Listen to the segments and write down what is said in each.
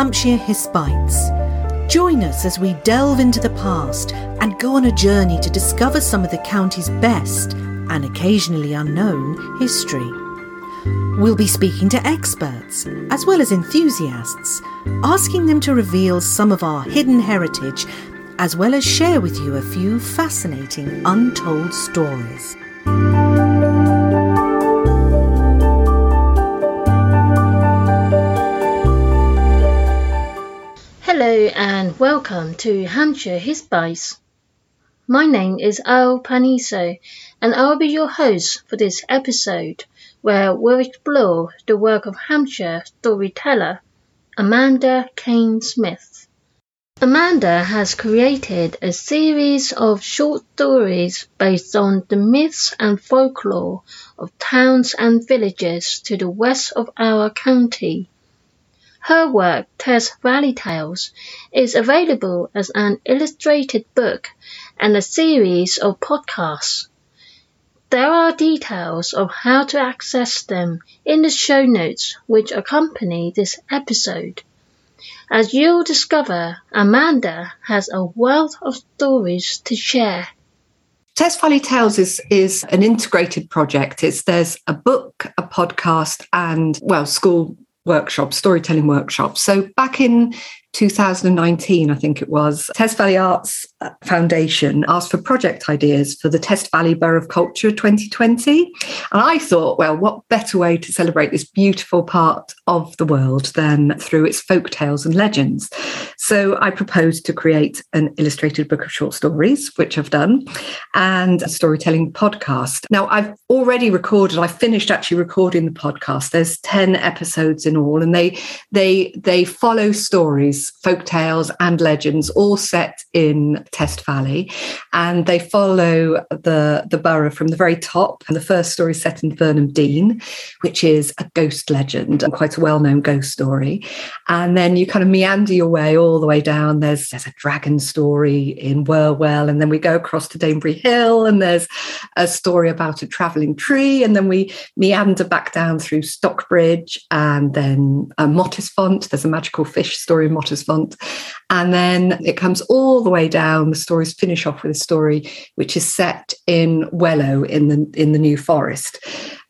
Hampshire Hispites. Join us as we delve into the past and go on a journey to discover some of the county's best and occasionally unknown history. We'll be speaking to experts as well as enthusiasts, asking them to reveal some of our hidden heritage as well as share with you a few fascinating untold stories. And welcome to Hampshire Hispites. My name is Al Paniso and I'll be your host for this episode where we'll explore the work of Hampshire storyteller Amanda Kane Smith. Amanda has created a series of short stories based on the myths and folklore of towns and villages to the west of our county. Her work, Test Valley Tales, is available as an illustrated book and a series of podcasts. There are details of how to access them in the show notes which accompany this episode. As you'll discover, Amanda has a wealth of stories to share. Test Valley Tales is is an integrated project. It's there's a book, a podcast, and well, school workshops, storytelling workshops. So back in 2019, I think it was, Test Valley Arts Foundation asked for project ideas for the Test Valley Borough of Culture 2020. And I thought, well, what better way to celebrate this beautiful part of the world than through its folk tales and legends? So I proposed to create an illustrated book of short stories, which I've done, and a storytelling podcast. Now, I've already recorded, I finished actually recording the podcast. There's 10 episodes in all, and they they they follow stories folk tales and legends, all set in Test Valley. And they follow the, the borough from the very top. And the first story is set in Vernham Dean, which is a ghost legend and quite a well known ghost story. And then you kind of meander your way all the way down. There's, there's a dragon story in Wherwell. And then we go across to Danebury Hill, and there's a story about a travelling tree. And then we meander back down through Stockbridge and then uh, Mottisfont. There's a magical fish story in Mottisfont. And then it comes all the way down. The stories finish off with a story which is set in Wellow in the in the New Forest.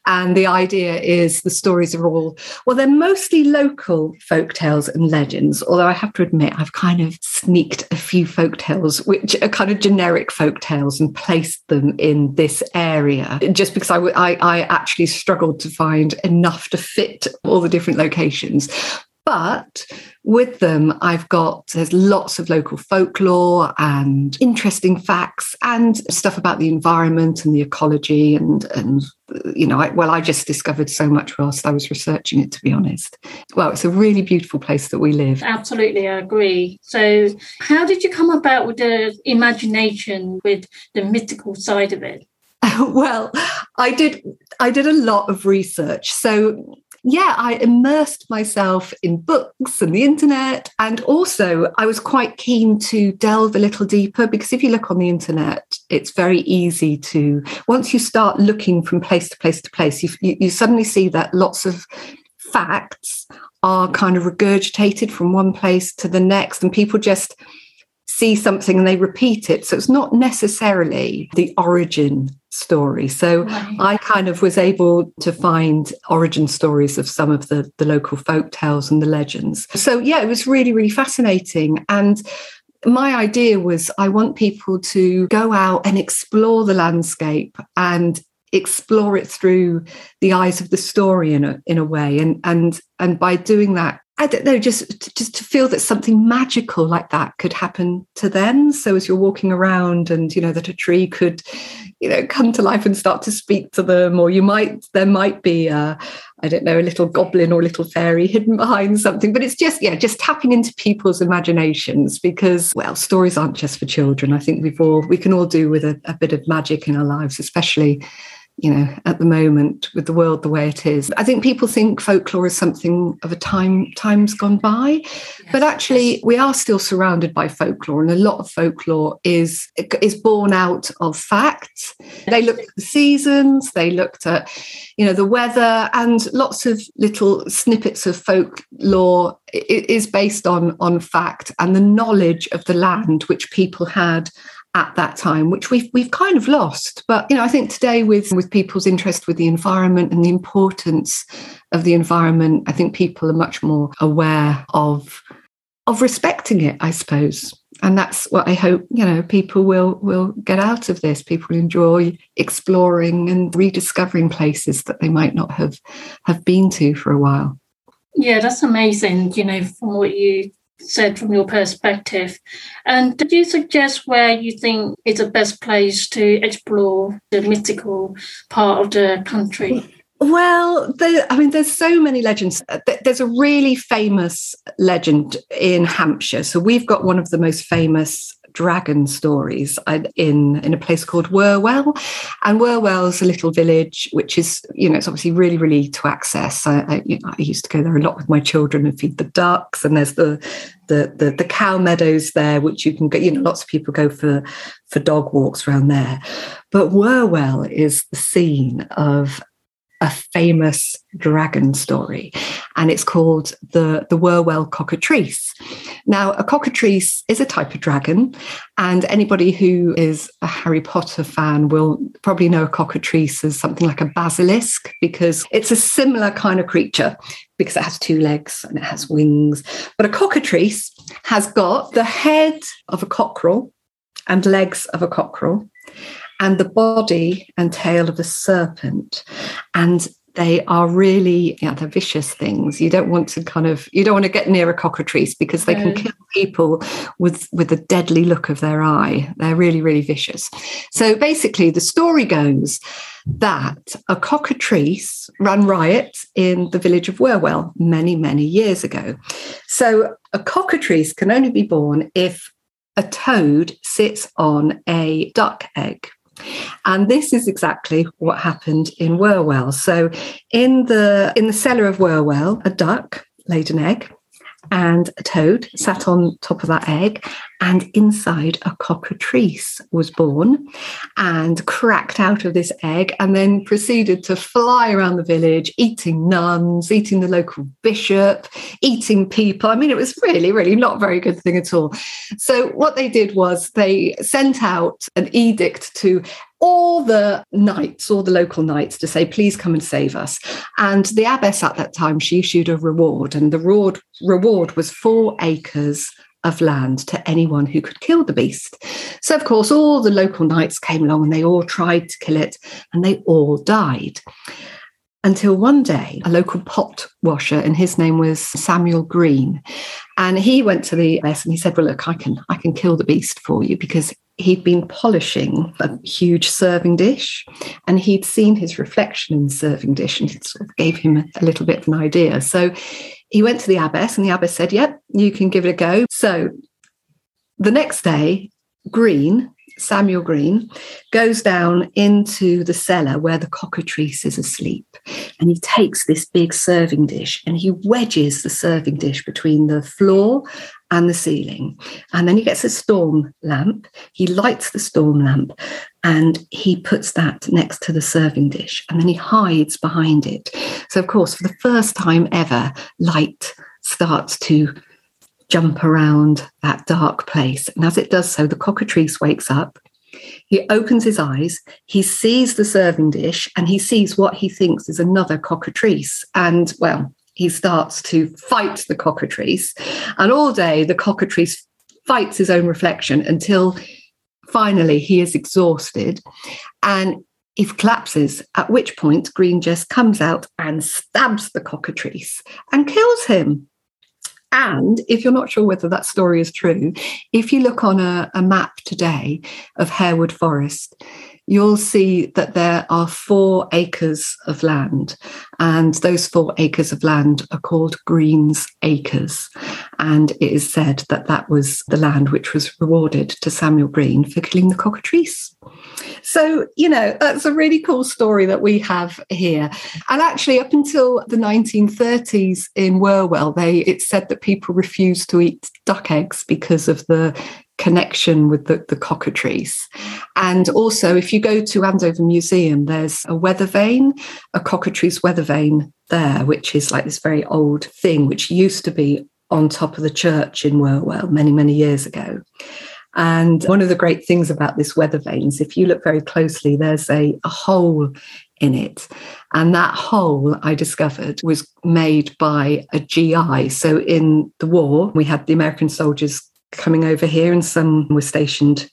And the idea is the stories are all, well, they're mostly local folk tales and legends. Although I have to admit, I've kind of sneaked a few folk tales, which are kind of generic folk tales, and placed them in this area just because I, I, I actually struggled to find enough to fit all the different locations. But with them, I've got there's lots of local folklore and interesting facts and stuff about the environment and the ecology and and you know, I, well, I just discovered so much whilst I was researching it. To be honest, well, it's a really beautiful place that we live. Absolutely, I agree. So, how did you come about with the imagination, with the mystical side of it? well, I did. I did a lot of research. So yeah, I immersed myself in books and the internet. And also, I was quite keen to delve a little deeper because if you look on the internet, it's very easy to, once you start looking from place to place to place, you, you, you suddenly see that lots of facts are kind of regurgitated from one place to the next, and people just see something and they repeat it. So it's not necessarily the origin story. So right. I kind of was able to find origin stories of some of the, the local folk tales and the legends. So yeah, it was really, really fascinating. And my idea was I want people to go out and explore the landscape and explore it through the eyes of the story in a in a way and and and by doing that I don't know, just just to feel that something magical like that could happen to them. So as you're walking around, and you know that a tree could, you know, come to life and start to speak to them, or you might there might be a, I don't know, a little goblin or a little fairy hidden behind something. But it's just yeah, just tapping into people's imaginations because well, stories aren't just for children. I think we've all we can all do with a, a bit of magic in our lives, especially you know, at the moment with the world the way it is. I think people think folklore is something of a time times gone by, yes. but actually we are still surrounded by folklore, and a lot of folklore is is born out of facts. They looked at the seasons, they looked at, you know, the weather, and lots of little snippets of folklore is based on on fact and the knowledge of the land which people had at that time, which we've we've kind of lost. But you know, I think today with with people's interest with the environment and the importance of the environment, I think people are much more aware of of respecting it, I suppose. And that's what I hope, you know, people will will get out of this. People enjoy exploring and rediscovering places that they might not have have been to for a while. Yeah, that's amazing, you know, from what you said from your perspective. And did you suggest where you think is the best place to explore the mystical part of the country? Well, there, I mean, there's so many legends. Uh, there's a really famous legend in Hampshire. So we've got one of the most famous dragon stories uh, in in a place called Wherwell, and Wherwell's a little village which is you know it's obviously really really to access. I, I, you know, I used to go there a lot with my children and feed the ducks, and there's the the, the the cow meadows there which you can get. You know, lots of people go for for dog walks around there, but Wherwell is the scene of a famous dragon story, and it's called the the Wherwell cockatrice. Now, a cockatrice is a type of dragon, and anybody who is a Harry Potter fan will probably know a cockatrice as something like a basilisk because it's a similar kind of creature because it has two legs and it has wings. But a cockatrice has got the head of a cockerel and legs of a cockerel and the body and tail of a serpent. And they are really, yeah, they're vicious things. You don't want to kind of, you don't want to get near a cockatrice because they can mm. kill people with with a deadly look of their eye. They're really, really vicious. So basically, the story goes that a cockatrice ran riot in the village of Wherwell many, many years ago. So a cockatrice can only be born if a toad sits on a duck egg. And this is exactly what happened in Wherwell. So in the in the cellar of Wherwell, a duck laid an egg and a toad sat on top of that egg, and inside a cockatrice was born and cracked out of this egg, and then proceeded to fly around the village, eating nuns, eating the local bishop, eating people. I mean, it was really, really not a very good thing at all. So, what they did was they sent out an edict to all the knights, all the local knights, to say, please come and save us. And the abbess at that time, she issued a reward, and the reward, reward was four acres of land to anyone who could kill the beast. So, of course, all the local knights came along and they all tried to kill it, and they all died. Until one day, a local pot washer, and his name was Samuel Green, and he went to the abbess and he said, "Well, look, I can, I can kill the beast for you because he'd been polishing a huge serving dish and he'd seen his reflection in the serving dish and it sort of gave him a little bit of an idea. So he went to the abbess and the abbess said, Yep, you can give it a go. So the next day, Green, Samuel Green, goes down into the cellar where the cockatrice is asleep. And he takes this big serving dish and he wedges the serving dish between the floor and the ceiling. And then he gets a storm lamp. He lights the storm lamp and he puts that next to the serving dish and then he hides behind it. So, of course, for the first time ever, light starts to jump around that dark place. And as it does so, the cockatrice wakes up. He opens his eyes, he sees the serving dish, and he sees what he thinks is another cockatrice. And well, he starts to fight the cockatrice. And all day, the cockatrice fights his own reflection until finally he is exhausted and he collapses, at which point Green just comes out and stabs the cockatrice and kills him. And if you're not sure whether that story is true, if you look on a, a map today of Harewood Forest, you'll see that there are four acres of land, and those four acres of land are called Green's Acres. And it is said that that was the land which was rewarded to Samuel Green for killing the cockatrice. So, you know, that's a really cool story that we have here. And actually, up until the 1930s in Wherwell, they it said that people refused to eat duck eggs because of the connection with the, the cockatrice. And also, if you go to Andover Museum, there's a weather vane, a cockatrice weather vane there, which is like this very old thing, which used to be on top of the church in Wherwell many, many years ago. And one of the great things about this weather vane is if you look very closely, there's a, a hole in it. And that hole I discovered was made by a GI. So in the war, we had the American soldiers coming over here, and some were stationed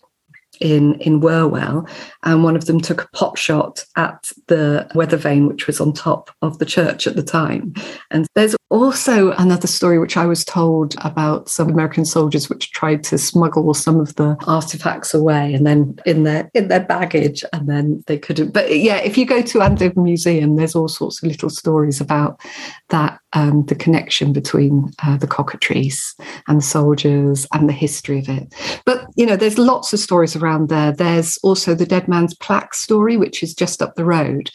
in in Wherwell, and one of them took a pot shot at the weather vane, which was on top of the church at the time. And there's also another story which I was told about some American soldiers which tried to smuggle some of the artifacts away, and then in their in their baggage, and then they couldn't. But yeah, if you go to Andover Museum, there's all sorts of little stories about that um, the connection between uh, the cockatrice and the soldiers and the history of it. But you know, there's lots of stories around there. There's also the Dead Man's Plack story, which is just up the road,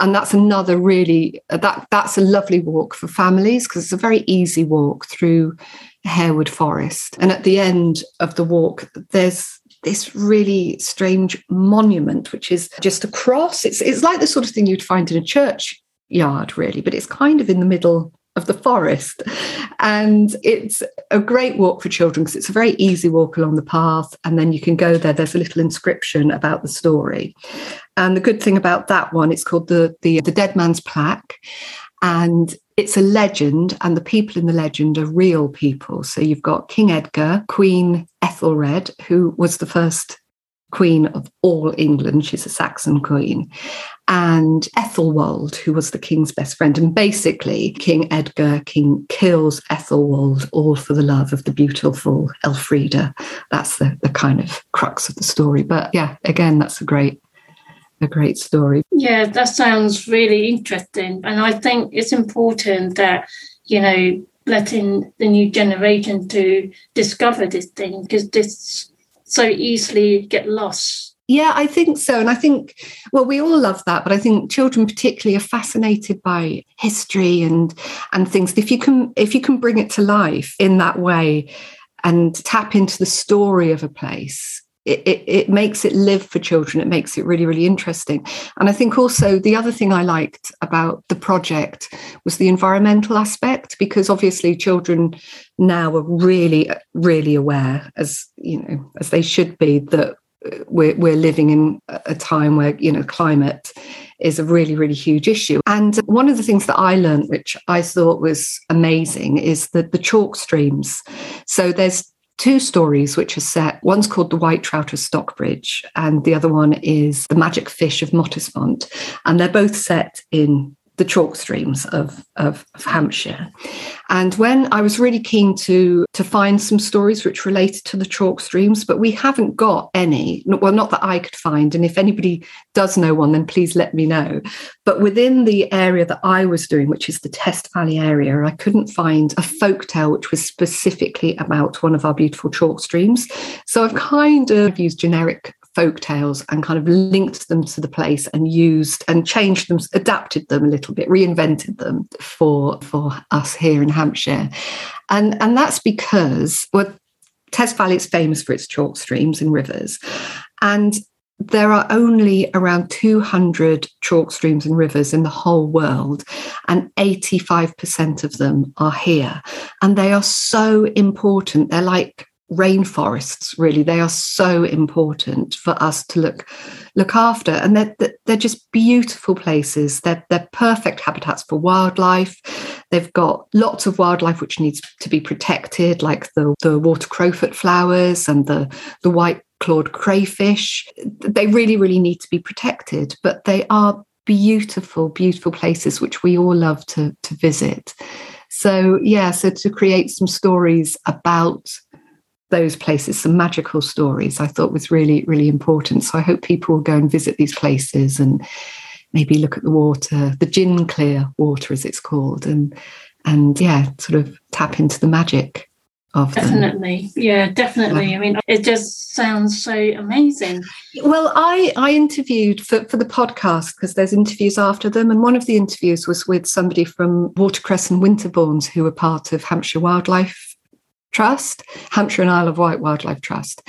and that's another really uh, that that's a lovely walk for families because it's a very easy walk through Harewood Forest. And at the end of the walk, there's this really strange monument, which is just a cross. It's it's like the sort of thing you'd find in a church yard, really, but it's kind of in the middle of the forest. And it's a great walk for children because it's a very easy walk along the path. And then you can go there. There's a little inscription about the story. And the good thing about that one, it's called the, the, the Dead Man's Plack. And it's a legend, and the people in the legend are real people. So you've got King Edgar, Queen Ethelred, who was the first queen of all England. She's a Saxon queen. And Ethelwald, who was the king's best friend. And basically, King Edgar King kills Ethelwald all for the love of the beautiful Elfrida. That's the, the kind of crux of the story. But yeah, again, that's a great a great story. Yeah, that sounds really interesting. And I think it's important that, you know, letting the new generation to discover this thing because this so easily get lost. Yeah, I think so. And I think, well, we all love that, but I think children particularly are fascinated by history and and things. If you can if you can bring it to life in that way and tap into the story of a place, it, it, it, makes it live for children. It makes it really, really interesting. And I think also the other thing I liked about the project was the environmental aspect, because obviously children now are really, really aware, as you know, as they should be, that uh, we're, we're living in a time where you know climate is a really really huge issue and one of the things that i learned which i thought was amazing is that the chalk streams so there's two stories which are set. One's called The White Trout of Stockbridge, and the other one is The Magic Fish of Mottisfont. And they're both set in the chalk streams of, of, of, Hampshire. And when I was really keen to, to find some stories which related to the chalk streams, but we haven't got any, well, not that I could find. And if anybody does know one, then please let me know. But within the area that I was doing, which is the Test Valley area, I couldn't find a folk tale which was specifically about one of our beautiful chalk streams. So I've kind of used generic folk tales and kind of linked them to the place and used and changed them, adapted them a little bit, reinvented them for for us here in Hampshire. And and that's because well, Test Valley is famous for its chalk streams and rivers. And there are only around 200 chalk streams and rivers in the whole world, and 85% of them are here. And they are so important. They're like rainforests really. They are so important for us to look look after. And they're they're just beautiful places. They're they're perfect habitats for wildlife. They've got lots of wildlife which needs to be protected like the the water crowfoot flowers and the the white clawed crayfish. They really really need to be protected but they are beautiful beautiful places which we all love to to visit. So yeah so to create some stories about those places, some magical stories, I thought was really, really important. So I hope people will go and visit these places and maybe look at the water, the gin clear water as it's called, and and yeah, sort of tap into the magic of definitely them. yeah definitely yeah. i mean it just sounds so amazing well i i interviewed for, for the podcast because there's interviews after them and one of the interviews was with somebody from watercress and winterbournes who were part of hampshire wildlife trust hampshire and isle of wight wildlife trust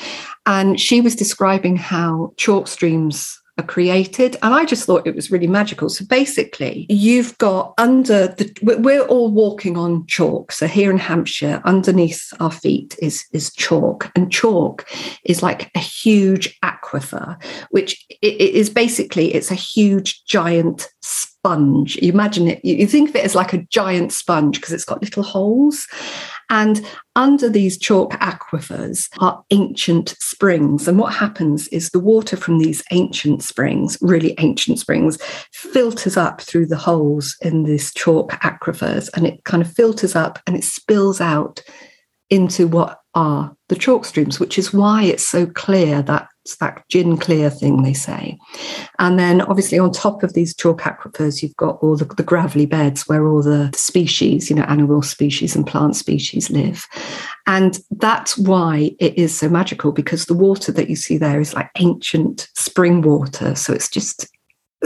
and she was describing how chalk streams are created. And I just thought it was really magical. So basically, you've got under the, we're all walking on chalk. So here in Hampshire, underneath our feet is, is chalk. And chalk is like a huge aquifer, which is basically, it's a huge giant sponge. You imagine it, you think of it as like a giant sponge because it's got little holes. And under these chalk aquifers are ancient springs. And what happens is the water from these ancient springs, really ancient springs, filters up through the holes in these chalk aquifers and it kind of filters up and it spills out into what are the chalk streams, which is why it's so clear that that gin clear thing they say. And then obviously on top of these chalk aquifers, you've got all the, the gravelly beds where all the species, you know, animal species and plant species live. And that's why it is so magical because the water that you see there is like ancient spring water. So it's just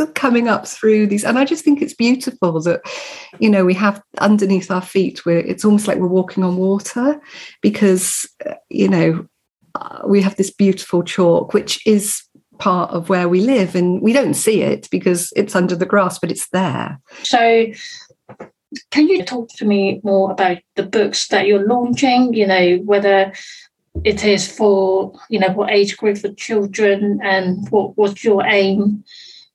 coming up through these and i just think it's beautiful that you know we have underneath our feet where it's almost like we're walking on water because you know uh, we have this beautiful chalk which is part of where we live and we don't see it because it's under the grass but it's there. So can you talk to me more about the books that you're launching? You know whether it is for you know what age group for children and what what's your aim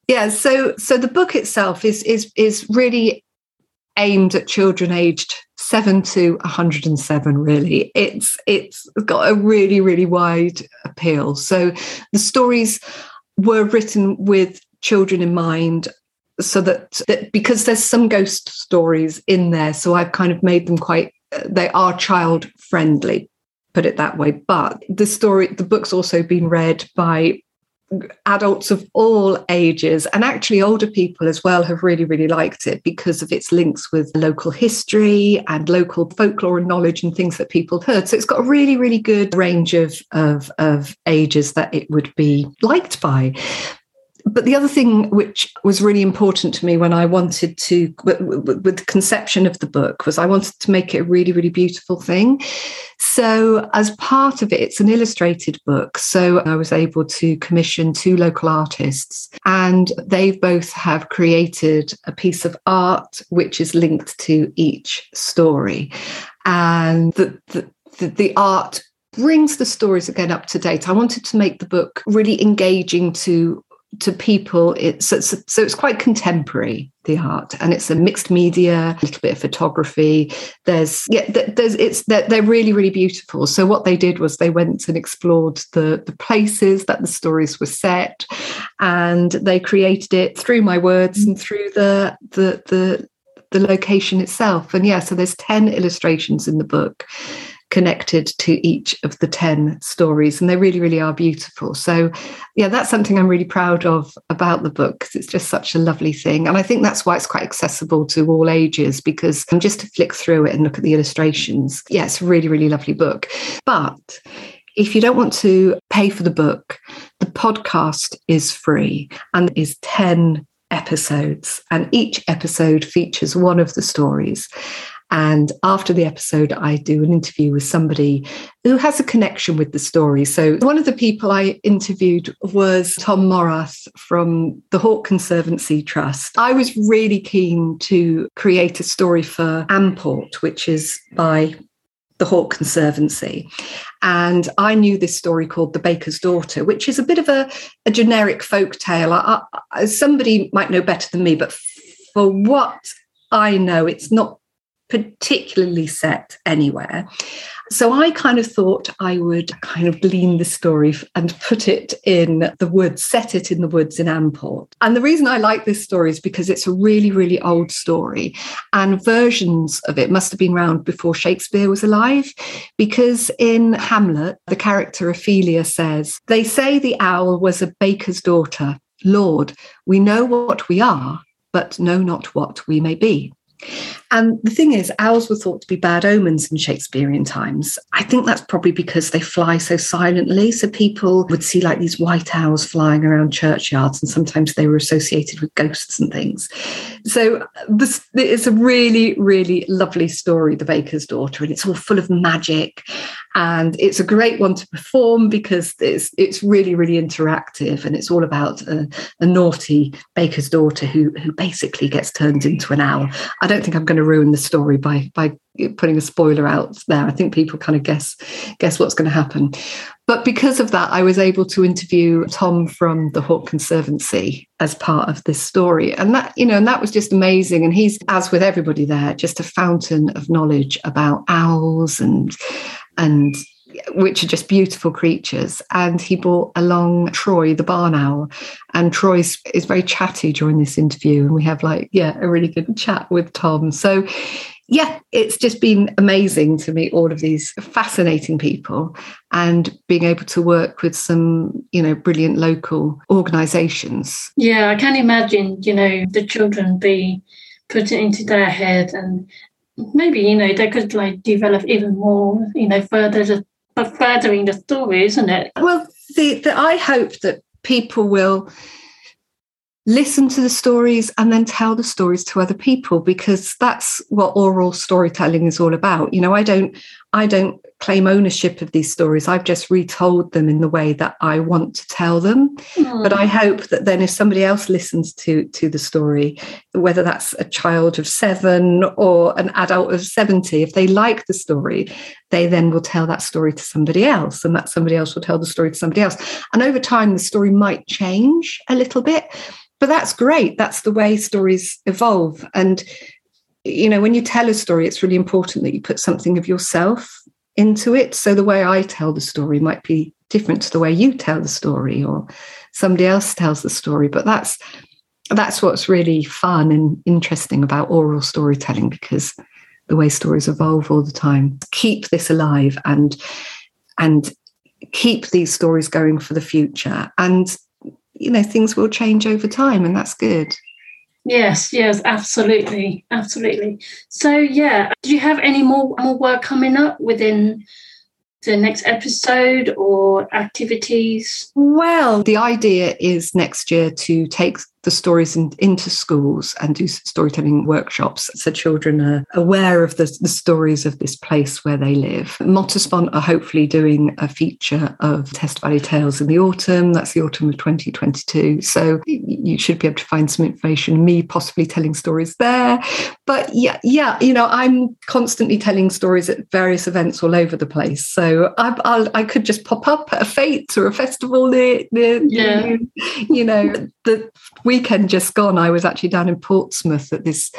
yeah so so the book itself is is is really aimed at children aged 7 to 107 really. It's it's got a really really wide appeal. So the stories were written with children in mind so that, that because there's some ghost stories in there so i've kind of made them quite they are child friendly put it that way. But the story the book's also been read by adults of all ages and actually older people as well have really really liked it because of its links with local history and local folklore and knowledge and things that people have heard. So it's got a really really good range of of, of ages that it would be liked by but the other thing which was really important to me when I wanted to, with the conception of the book, was I wanted to make it a really, really beautiful thing. So, as part of it, it's an illustrated book. So, I was able to commission two local artists, and they both have created a piece of art which is linked to each story. And the, the, the, the art brings the stories again up to date. I wanted to make the book really engaging to to people it's so, it's quite contemporary the art and it's a mixed media a little bit of photography. There's yeah there's it's they're, they're really really beautiful. So what they did was they went and explored the the places that the stories were set and they created it through my words and through the the the the location itself. And yeah so there's 10 illustrations in the book connected to each of the 10 stories and they really really are beautiful. So yeah that's something i'm really proud of about the book because it's just such a lovely thing. And i think that's why it's quite accessible to all ages because i'm just to flick through it and look at the illustrations. Yeah it's a really really lovely book. But if you don't want to pay for the book the podcast is free and is 10 episodes and each episode features one of the stories and after the episode, I do an interview with somebody who has a connection with the story. So, one of the people I interviewed was Tom Morath from the Hawk Conservancy Trust. I was really keen to create a story for Amport, which is by the Hawk Conservancy. And I knew this story called The Baker's Daughter, which is a bit of a, a generic folk tale. I, I, somebody might know better than me, but for what I know, it's not particularly set anywhere. So I kind of thought I would kind of glean the story and put it in the woods, set it in the woods in Amport. And the reason I like this story is because it's a really, really old story. And versions of it must have been around before Shakespeare was alive. Because in Hamlet, the character Ophelia says, They say the owl was a baker's daughter. Lord, we know what we are, but know not what we may be. And the thing is, owls were thought to be bad omens in Shakespearean times. I think that's probably because they fly so silently. So people would see like these white owls flying around churchyards, and sometimes they were associated with ghosts and things. So this is a really, really lovely story, The Baker's Daughter, and it's all full of magic. And it's a great one to perform because it's it's really, really interactive, and it's all about a, a naughty baker's daughter who who basically gets turned into an owl. I don't think I'm going to ruin the story by by putting a spoiler out there. I think people kind of guess guess what's going to happen. But because of that, I was able to interview Tom from the Hawk Conservancy as part of this story. And that, you know, and that was just amazing. And he's, as with everybody there, just a fountain of knowledge about owls and and which are just beautiful creatures. And he brought along Troy, the barn owl. And Troy is very chatty during this interview. And we have like, yeah, a really good chat with Tom. So yeah, it's just been amazing to meet all of these fascinating people and being able to work with some, you know, brilliant local organizations. Yeah, I can imagine, you know, the children be put into their head and maybe, you know, they could like develop even more, you know, further but furthering the story, isn't it? Well, the, the, I hope that people will listen to the stories and then tell the stories to other people because that's what oral storytelling is all about you know i don't i don't claim ownership of these stories. I've just retold them in the way that i want to tell them. Mm. but i hope that then if somebody else listens to to the story whether that's a child of 7 or an adult of 70 if they like the story they then will tell that story to somebody else and that somebody else will tell the story to somebody else. And over time the story might change a little bit but that's great. That's the way stories evolve. And you know when you tell a story it's really important that you put something of yourself into it. So the way i tell the story might be different to the way you tell the story or somebody else tells the story. But that's that's what's really fun and interesting about oral storytelling because the way stories evolve all the time keep this alive and and keep these stories going for the future. And you know things will change over time and that's good yes yes absolutely absolutely. So yeah do you have any more more work coming up within the next episode or activities? Well the idea is next year to take the stories in, into schools and do storytelling workshops so children are aware of the, the stories of this place where they live. Mottisfont are hopefully doing a feature of Test Valley Tales in the autumn. That's the autumn of 2022. So you should be able to find some information, me possibly telling stories there. But yeah, yeah, you know, I'm constantly telling stories at various events all over the place. So I, I'll, I could just pop up at a fete or a festival near, near yeah. you, you know, the weekend just gone, I was actually down in Portsmouth at this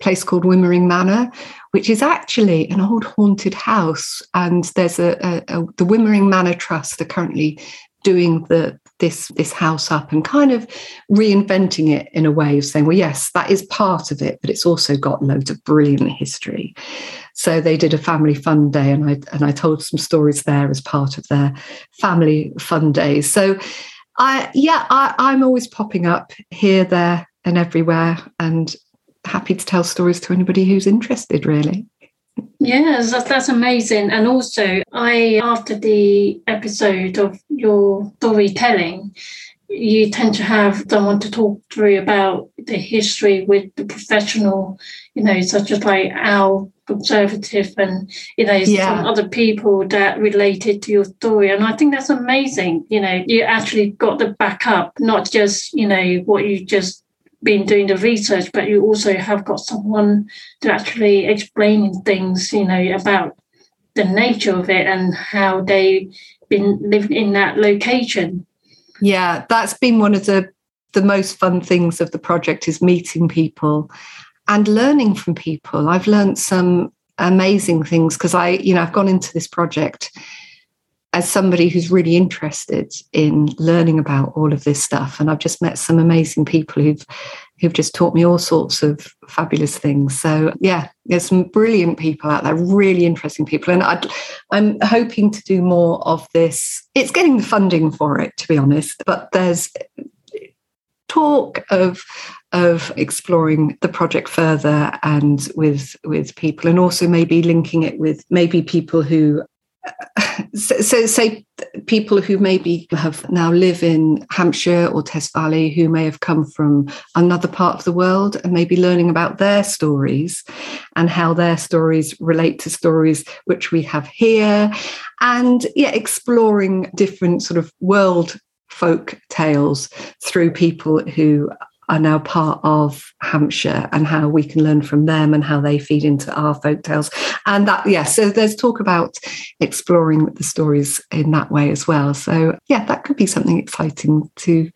place called Wymering Manor, which is actually an old haunted house. And there's a, a, a the Wymering Manor Trust are currently doing the this this house up and kind of reinventing it in a way of saying, well, yes, that is part of it, but it's also got loads of brilliant history. So they did a family fun day, and I and I told some stories there as part of their family fun days. So I yeah, I, I'm always popping up here, there, and everywhere, and happy to tell stories to anybody who's interested. Really. Yes, that's, that's amazing. And also, I after the episode of your storytelling, you tend to have someone to talk through about the history with the professional, you know, such as like Al conservative and you know yeah. some other people that related to your story and i think that's amazing you know you actually got the backup not just you know what you just been doing the research but you also have got someone to actually explaining things you know about the nature of it and how they've been living in that location yeah that's been one of the the most fun things of the project is meeting people and learning from people. I've learned some amazing things because I, you know, I've gone into this project as somebody who's really interested in learning about all of this stuff and I've just met some amazing people who've who've just taught me all sorts of fabulous things. So yeah, there's some brilliant people out there, really interesting people, and i am hoping to do more of this. It's getting the funding for it, to be honest, but there's talk of of exploring the project further and with with people and also maybe linking it with maybe people who so, so, say people who maybe have now live in Hampshire or Test Valley who may have come from another part of the world and maybe learning about their stories and how their stories relate to stories which we have here and yeah exploring different sort of world folk tales through people who are now part of Hampshire and how we can learn from them and how they feed into our folk tales. And that, yeah, so there's talk about exploring the stories in that way as well. So yeah, that could be something exciting to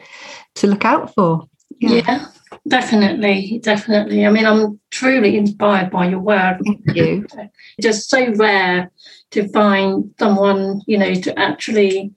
to look out for. Yeah. yeah definitely, definitely. I mean, I'm truly inspired by your work. Thank you. Just so rare to find someone, you know, to actually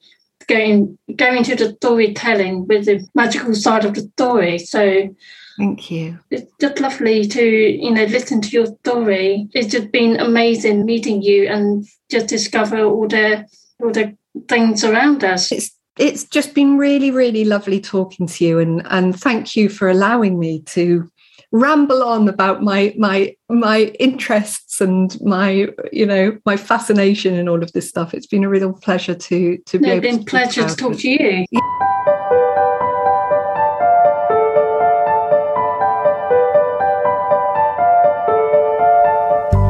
going going to the storytelling with the magical side of the story. So Thank you. It's just lovely to, you know, listen to your story. It's just been amazing meeting you and just discover all the all the things around us. It's it's just been really, really lovely talking to you and and thank you for allowing me to ramble on about my my my interests and my you know my fascination and all of this stuff. It's been a real pleasure to to be no, able been to pleasure to talk to you.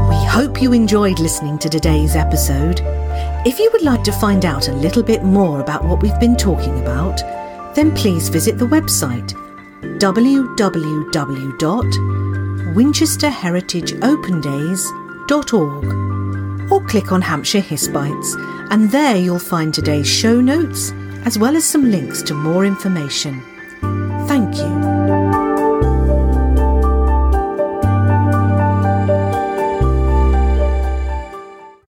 We hope you enjoyed listening to today's episode. If you would like to find out a little bit more about what we've been talking about, then please visit the website www.winchesterheritageopendays.org or click on Hampshire Hispites and there you'll find today's show notes as well as some links to more information. Thank you.